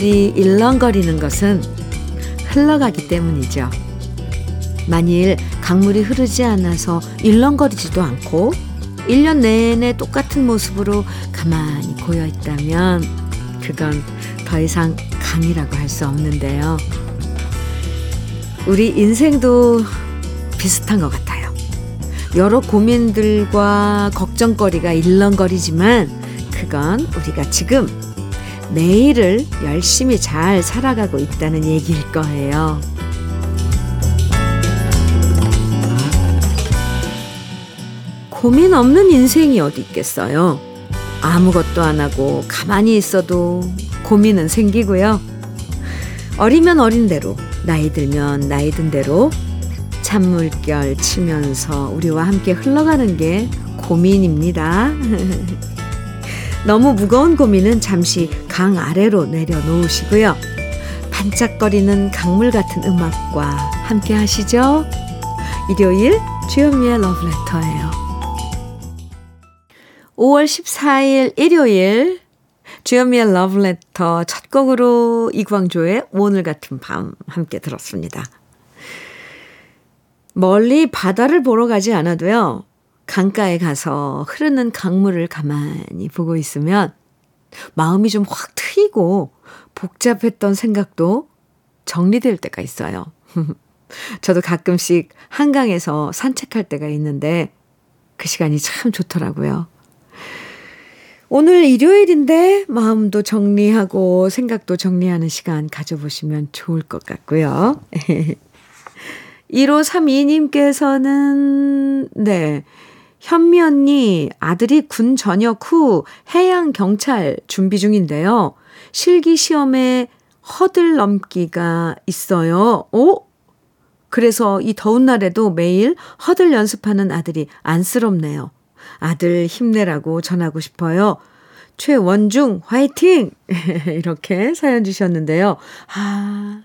강물이 일렁거리는 것은 흘러가기 때문이죠. 만일 강물이 흐르지 않아서 일렁거리지도 않고 1년 내내 똑같은 모습으로 가만히 고여 있다면 그건 더 이상 강이라고 할 수 없는데요. 우리 인생도 비슷한 것 같아요. 여러 고민들과 걱정거리가 일렁거리지만 그건 우리가 지금 매일을 열심히 잘 살아가고 있다는 얘기일 거예요. 고민 없는 인생이 어디 있겠어요? 아무것도 안 하고 가만히 있어도 고민은 생기고요. 어리면 어린 대로, 나이 들면 나이 든 대로 찬물결 치면서 우리와 함께 흘러가는 게 고민입니다. 너무 무거운 고민은 잠시 강 아래로 내려놓으시고요. 반짝거리는 강물 같은 음악과 함께 하시죠. 일요일 주현미의 러브레터예요. 5월 14일 일요일 주현미의 러브레터 첫 곡으로 이광조의 오늘 같은 밤 함께 들었습니다. 멀리 바다를 보러 가지 않아도요. 강가에 가서 흐르는 강물을 가만히 보고 있으면 마음이 좀 확 트이고 복잡했던 생각도 정리될 때가 있어요. 저도 가끔씩 한강에서 산책할 때가 있는데 그 시간이 참 좋더라고요. 오늘 일요일인데 마음도 정리하고 생각도 정리하는 시간 가져보시면 좋을 것 같고요. 1532님께서는, 네. 현미 언니 아들이 군 전역 후 해양 경찰 준비 중인데요. 실기 시험에 허들 넘기가 있어요. 오? 그래서 이 더운 날에도 매일 허들 연습하는 아들이 안쓰럽네요. 아들 힘내라고 전하고 싶어요. 최원중 화이팅! 이렇게 사연 주셨는데요. 아,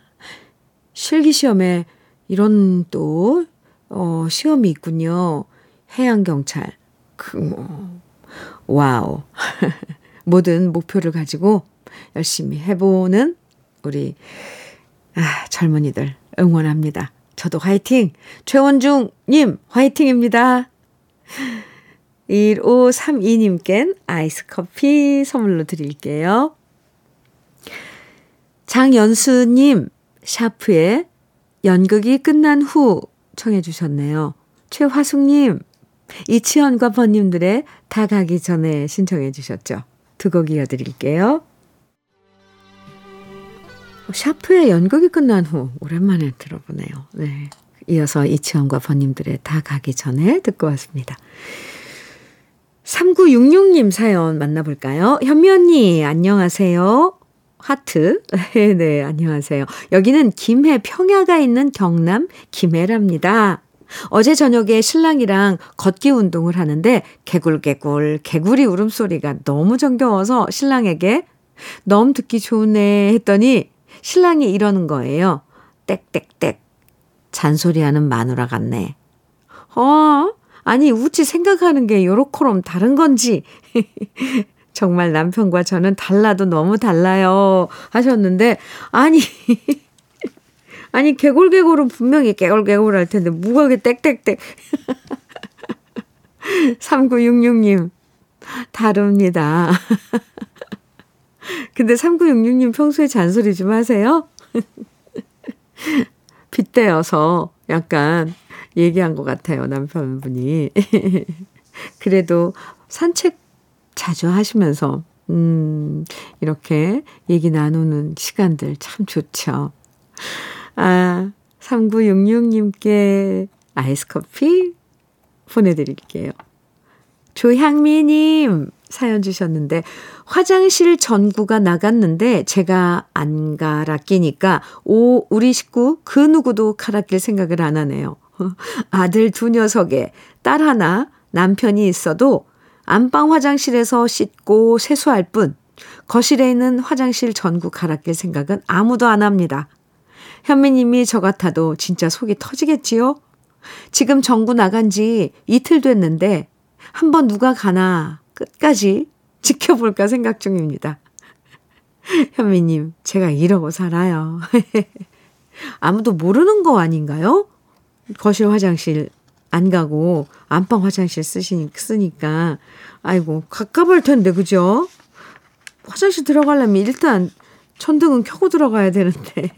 실기 시험에 이런 또, 어, 시험이 있군요. 해양경찰. 그, 뭐, 와우. 모든 목표를 가지고 열심히 해보는 우리, 아, 젊은이들 응원합니다. 저도 화이팅! 최원중님, 화이팅입니다. 1532님껜 아이스 커피 선물로 드릴게요. 장연수님, 샤프의 연극이 끝난 후 청해 주셨네요. 최화숙님, 이치현과 번님들의 다 가기 전에 신청해 주셨죠. 두 곡 이어드릴게요. 샤프의 연극이 끝난 후 오랜만에 들어보네요. 네. 이어서 이치현과 번님들의 다 가기 전에 듣고 왔습니다. 3966님 사연 만나볼까요? 현미 언니, 안녕하세요. 하트. 네, 안녕하세요. 여기는 김해 평야가 있는 경남 김해랍니다. 어제 저녁에 신랑이랑 걷기 운동을 하는데 개굴개굴 개구리 울음소리가 너무 정겨워서 신랑에게 너무 듣기 좋네 했더니 신랑이 이러는 거예요. 땡땡땡 잔소리하는 마누라 같네. 어? 아니 우찌 생각하는 게 요렇게럼 다른 건지 정말 남편과 저는 달라도 너무 달라요 하셨는데 아니 아니, 개골개골은 분명히 개골개골 할 텐데, 무거게 땡땡땡. 3966님, 다릅니다. 근데 3966님 평소에 잔소리 좀 하세요? 빗대어서 약간 얘기한 것 같아요, 남편분이. 그래도 산책 자주 하시면서, 음, 이렇게 얘기 나누는 시간들 참 좋죠. 아, 3966님께 아이스 커피 보내드릴게요. 조향미님 사연 주셨는데, 화장실 전구가 나갔는데 제가 안 갈아 끼니까, 오, 우리 식구 그 누구도 갈아 낄 생각을 안 하네요. 아들 두 녀석에 딸 하나, 남편이 있어도 안방 화장실에서 씻고 세수할 뿐, 거실에 있는 화장실 전구 갈아 낄 생각은 아무도 안 합니다. 현미님이 저 같아도 진짜 속이 터지겠지요? 지금 정구 나간 지 이틀 됐는데 한번 누가 가나 끝까지 지켜볼까 생각 중입니다. 현미님, 제가 이러고 살아요. 아무도 모르는 거 아닌가요? 거실 화장실 안 가고 안방 화장실 쓰시니, 쓰니까. 아이고, 가까울 텐데, 그죠? 화장실 들어가려면 일단 천등은 켜고 들어가야 되는데.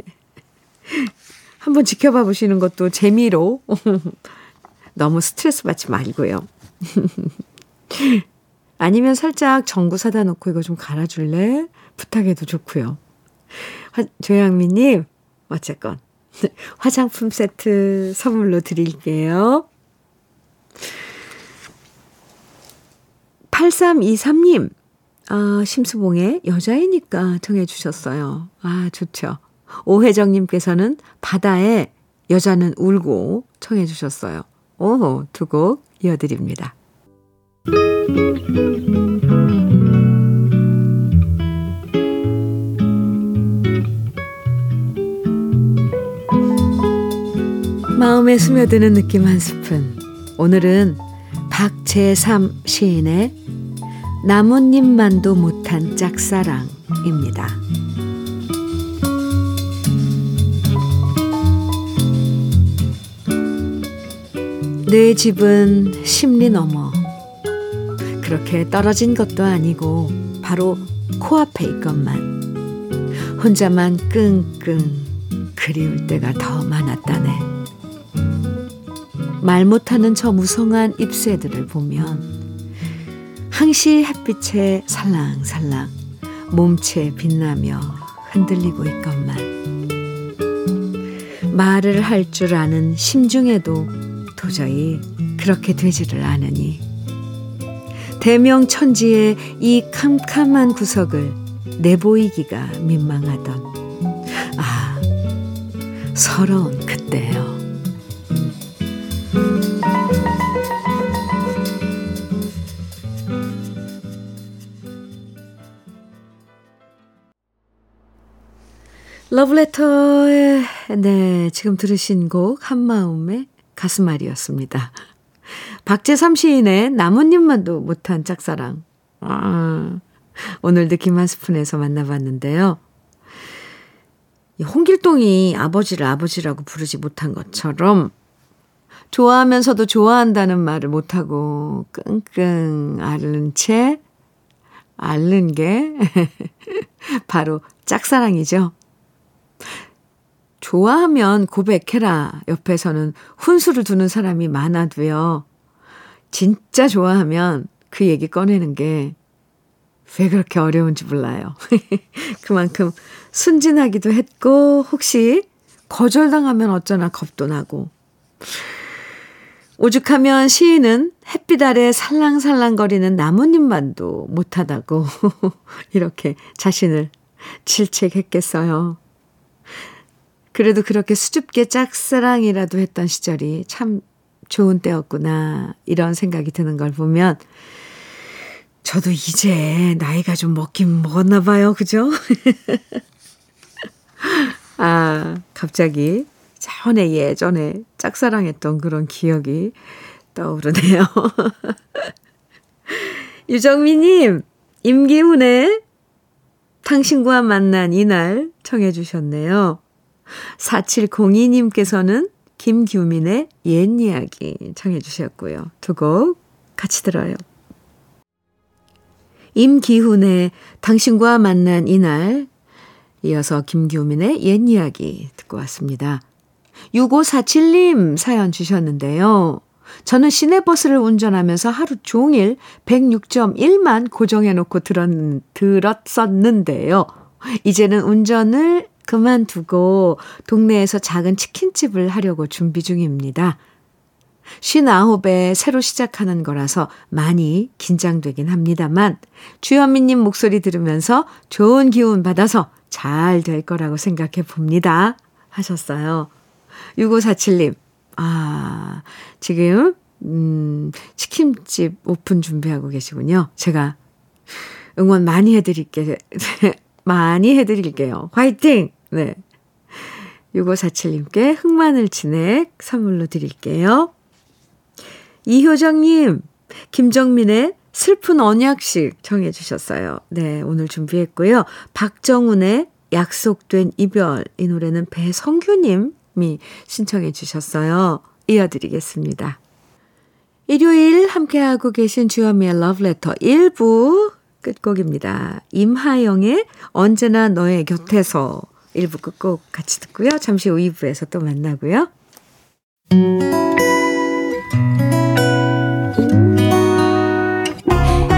한번 지켜봐 보시는 것도 재미로. 너무 스트레스 받지 말고요. 아니면 살짝 전구 사다 놓고 이거 좀 갈아줄래? 부탁해도 좋고요. 조양미님, 어쨌건 화장품 세트 선물로 드릴게요. 8323님, 아, 심수봉의 여자이니까 정해 주셨어요. 아, 좋죠. 오혜정님께서는 바다에 여자는 울고 청해 주셨어요. 오, 두 곡 이어드립니다. 마음에 스며드는 느낌 한 스푼. 오늘은 박재삼 시인의 나뭇잎만도 못한 짝사랑입니다. 내 집은 심리 넘어. 그렇게 떨어진 것도 아니고 바로 코앞에 있건만. 혼자만 끙끙 그리울 때가 더 많았다네. 말 못하는 저 무성한 잎새들을 보면 항시 햇빛에 살랑살랑 몸체 빛나며 흔들리고 있건만. 말을 할 줄 아는 심중에도 도저히 그렇게 되지를 않으니 대명 천지의 이 캄캄한 구석을 내보이기가 민망하던 아 서러운 그때요. 러브레터의 네 지금 들으신 곡 한마음의 가슴앓이였습니다. 박재삼 시인의 나뭇잎만도 못한 짝사랑. 아, 오늘도 김한 스푼에서 만나봤는데요. 홍길동이 아버지를 아버지라고 부르지 못한 것처럼 좋아하면서도 좋아한다는 말을 못하고 끙끙 앓는 채 앓는 게 바로 짝사랑이죠. 좋아하면 고백해라. 옆에서는 훈수를 두는 사람이 많아도요. 진짜 좋아하면 그 얘기 꺼내는 게 왜 그렇게 어려운지 몰라요. 그만큼 순진하기도 했고, 혹시 거절당하면 어쩌나 겁도 나고. 오죽하면 시인은 햇빛 아래 살랑살랑거리는 나뭇잎만도 못하다고 이렇게 자신을 질책했겠어요. 그래도 그렇게 수줍게 짝사랑이라도 했던 시절이 참 좋은 때였구나. 이런 생각이 드는 걸 보면 저도 이제 나이가 좀 먹긴 먹었나 봐요. 그죠? 아, 갑자기 전에 예전에 짝사랑했던 그런 기억이 떠오르네요. 유정미님, 임기훈의 당신과 만난 이날 청해 주셨네요. 4702님께서는 김규민의 옛 이야기 청해 주셨고요. 두 곡 같이 들어요. 임기훈의 당신과 만난 이날 이어서 김규민의 옛 이야기 듣고 왔습니다. 6547님 사연 주셨는데요. 저는 시내버스를 운전하면서 하루 종일 106.1만 고정해 놓고 들었, 들었었는데요. 이제는 운전을 그만두고 동네에서 작은 치킨집을 하려고 준비 중입니다. 59에 새로 시작하는 거라서 많이 긴장되긴 합니다만 주현미님 목소리 들으면서 좋은 기운 받아서 잘 될 거라고 생각해 봅니다. 하셨어요. 6547님, 아, 지금, 음, 치킨집 오픈 준비하고 계시군요. 제가 응원 많이 해드릴게요. 많이 해드릴게요. 화이팅! 네. 6547님께 흑마늘 진액 선물로 드릴게요. 이효정님, 김정민의 슬픈 언약식 정해 주셨어요. 네, 오늘 준비했고요. 박정훈의 약속된 이별 이 노래는 배성규님이 신청해 주셨어요. 이어드리겠습니다. 일요일 함께하고 계신 주현미의 러브레터 1부 끝곡입니다. 임하영의 언제나 너의 곁에서 1부 끝곡 같이 듣고요. 잠시 후 2부에서 또 만나고요.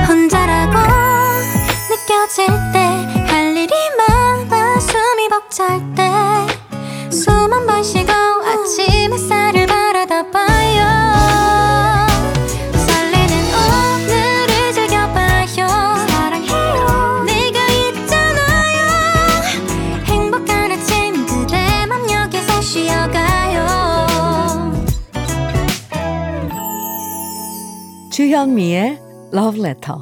혼자라고 느껴질 때 할 일이 많아 숨이 벅찰 때 숨 한 번 쉬고 아침 햇살을 주현미의 Love Letter.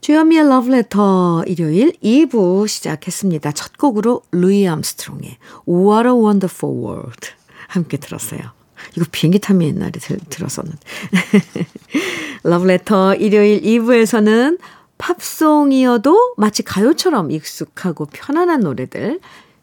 주현미의 Love Letter 일요일 2부 시작했습니다. 첫 곡으로 루이 암스트롱의 What a Wonderful World 함께 들었어요. 이거 비행기 타면 옛날에 들, 들었었는데. Love Letter 일요일 2부에서는 팝송이어도 마치 가요처럼 익숙하고 편안한 노래들.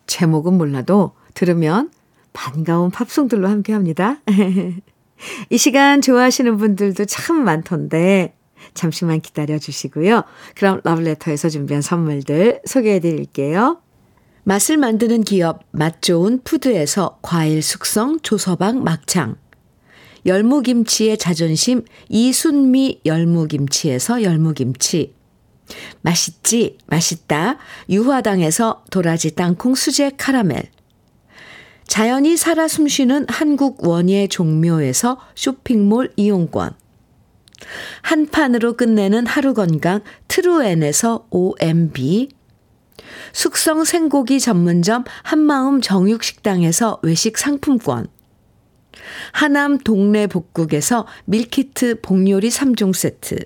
제목은 몰라도 들으면 반가운 팝송들로 함께 합니다. 이 시간 좋아하시는 분들도 참 많던데 잠시만 기다려 주시고요. 그럼 러브레터에서 준비한 선물들 소개해 드릴게요. 맛을 만드는 기업 맛 좋은 푸드에서 과일 숙성 조서방 막창 열무김치의 자존심 이순미 열무김치에서 열무김치 맛있지, 맛있다. 유화당에서 도라지 땅콩 수제 카라멜. 자연이 살아 숨쉬는 한국 원예 종묘에서 쇼핑몰 이용권. 한 판으로 끝내는 하루 건강 트루엔에서 OMB. 숙성 생고기 전문점 한마음 정육식당에서 외식 상품권. 하남 동네 복국에서 밀키트 복요리 3종 세트.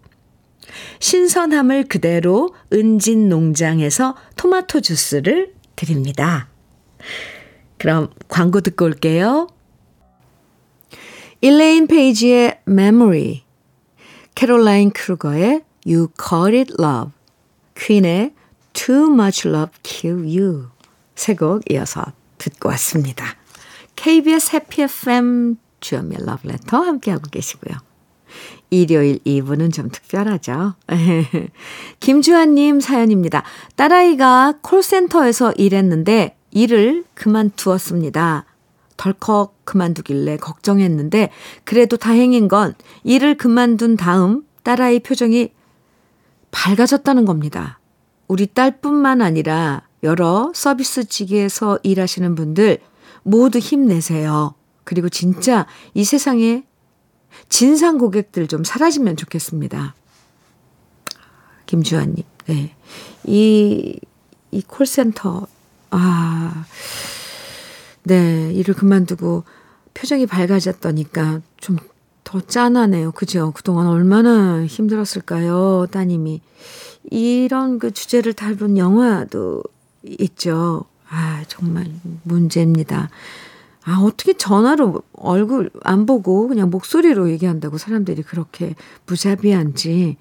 신선함을 그대로 은진 농장에서 토마토 주스를 드립니다. 그럼 광고 듣고 올게요. 일레인 페이지의 Memory, 캐롤라인 크루거의 You Call It Love, 퀸의 Too Much Love Kill You 세곡 이어서 듣고 왔습니다. KBS 해피 FM 주연미의 러브레터 함께하고 계시고요. 일요일 2부는 좀 특별하죠. 김주환님 사연입니다. 딸아이가 콜센터에서 일했는데 일을 그만두었습니다. 덜컥 그만두길래 걱정했는데 그래도 다행인 건 일을 그만둔 다음 딸아이 표정이 밝아졌다는 겁니다. 우리 딸뿐만 아니라 여러 서비스 직에서 일하시는 분들 모두 힘내세요. 그리고 진짜 이 세상에 진상 고객들 좀 사라지면 좋겠습니다. 김주환님, 네. 이, 이 콜센터, 아, 네, 일을 그만두고 표정이 밝아졌다니까 좀 더 짠하네요. 그죠? 그동안 얼마나 힘들었을까요? 따님이. 이런 그 주제를 다룬 영화도 있죠. 아, 정말 문제입니다. 아, 어떻게 전화로 얼굴 안 보고 그냥 목소리로 얘기한다고 사람들이 그렇게 무자비한지.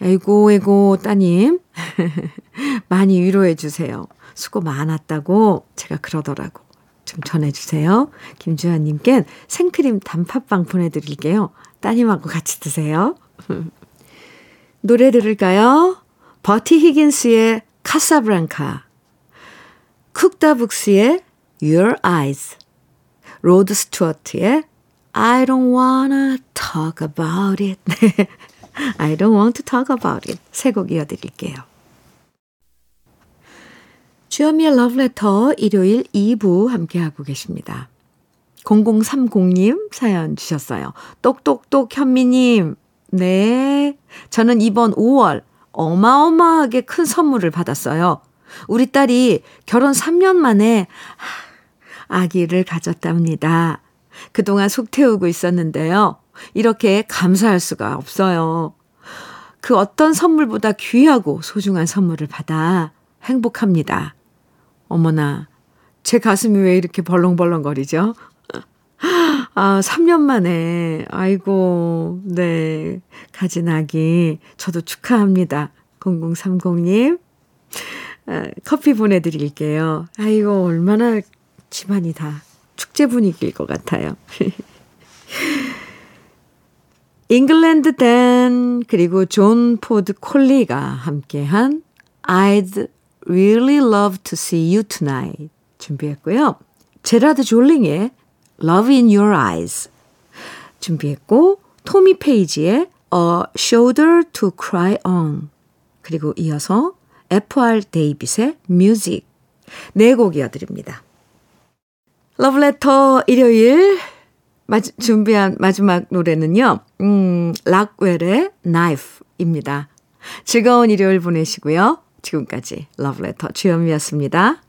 에고, 에고, 따님. 많이 위로해 주세요. 수고 많았다고 제가 그러더라고. 좀 전해주세요. 김주환님께 생크림 단팥빵 보내드릴게요. 따님하고 같이 드세요. 노래 들을까요? 버티 히긴스의 Casablanca, Cook da Books의 Your Eyes, 로드 스튜어트의 I don't wanna talk about it. I don't want to talk about it. 세 곡 이어드릴게요. 주현미의 러브레터 일요일 2부 함께하고 계십니다. 0030님 사연 주셨어요. 똑똑똑 현미님. 네. 저는 이번 5월 어마어마하게 큰 선물을 받았어요. 우리 딸이 결혼 3년 만에 아기를 가졌답니다. 그동안 속 태우고 있었는데요. 이렇게 감사할 수가 없어요. 그 어떤 선물보다 귀하고 소중한 선물을 받아 행복합니다. 어머나, 제 가슴이 왜 이렇게 벌렁벌렁거리죠? 아, 3년 만에, 아이고, 네, 가진 아기, 저도 축하합니다. 0030님. 아, 커피 보내드릴게요. 아이고, 얼마나 집안이 다 축제 분위기일 것 같아요. 잉글랜드 댄, 그리고 존 포드 콜리가 함께한 I'd really love to see you tonight 준비했고요. 제라드 졸링의 Love in Your Eyes 준비했고 토미 페이지의 A Shoulder to Cry On 그리고 이어서 F.R. 데이빗의 Music 네 곡 이어드립니다. 러브레터 일요일 마지, 준비한 마지막 노래는요. 음, 락웰의 Knife입니다. 즐거운 일요일 보내시고요. 지금까지 러브레터 주현미였습니다.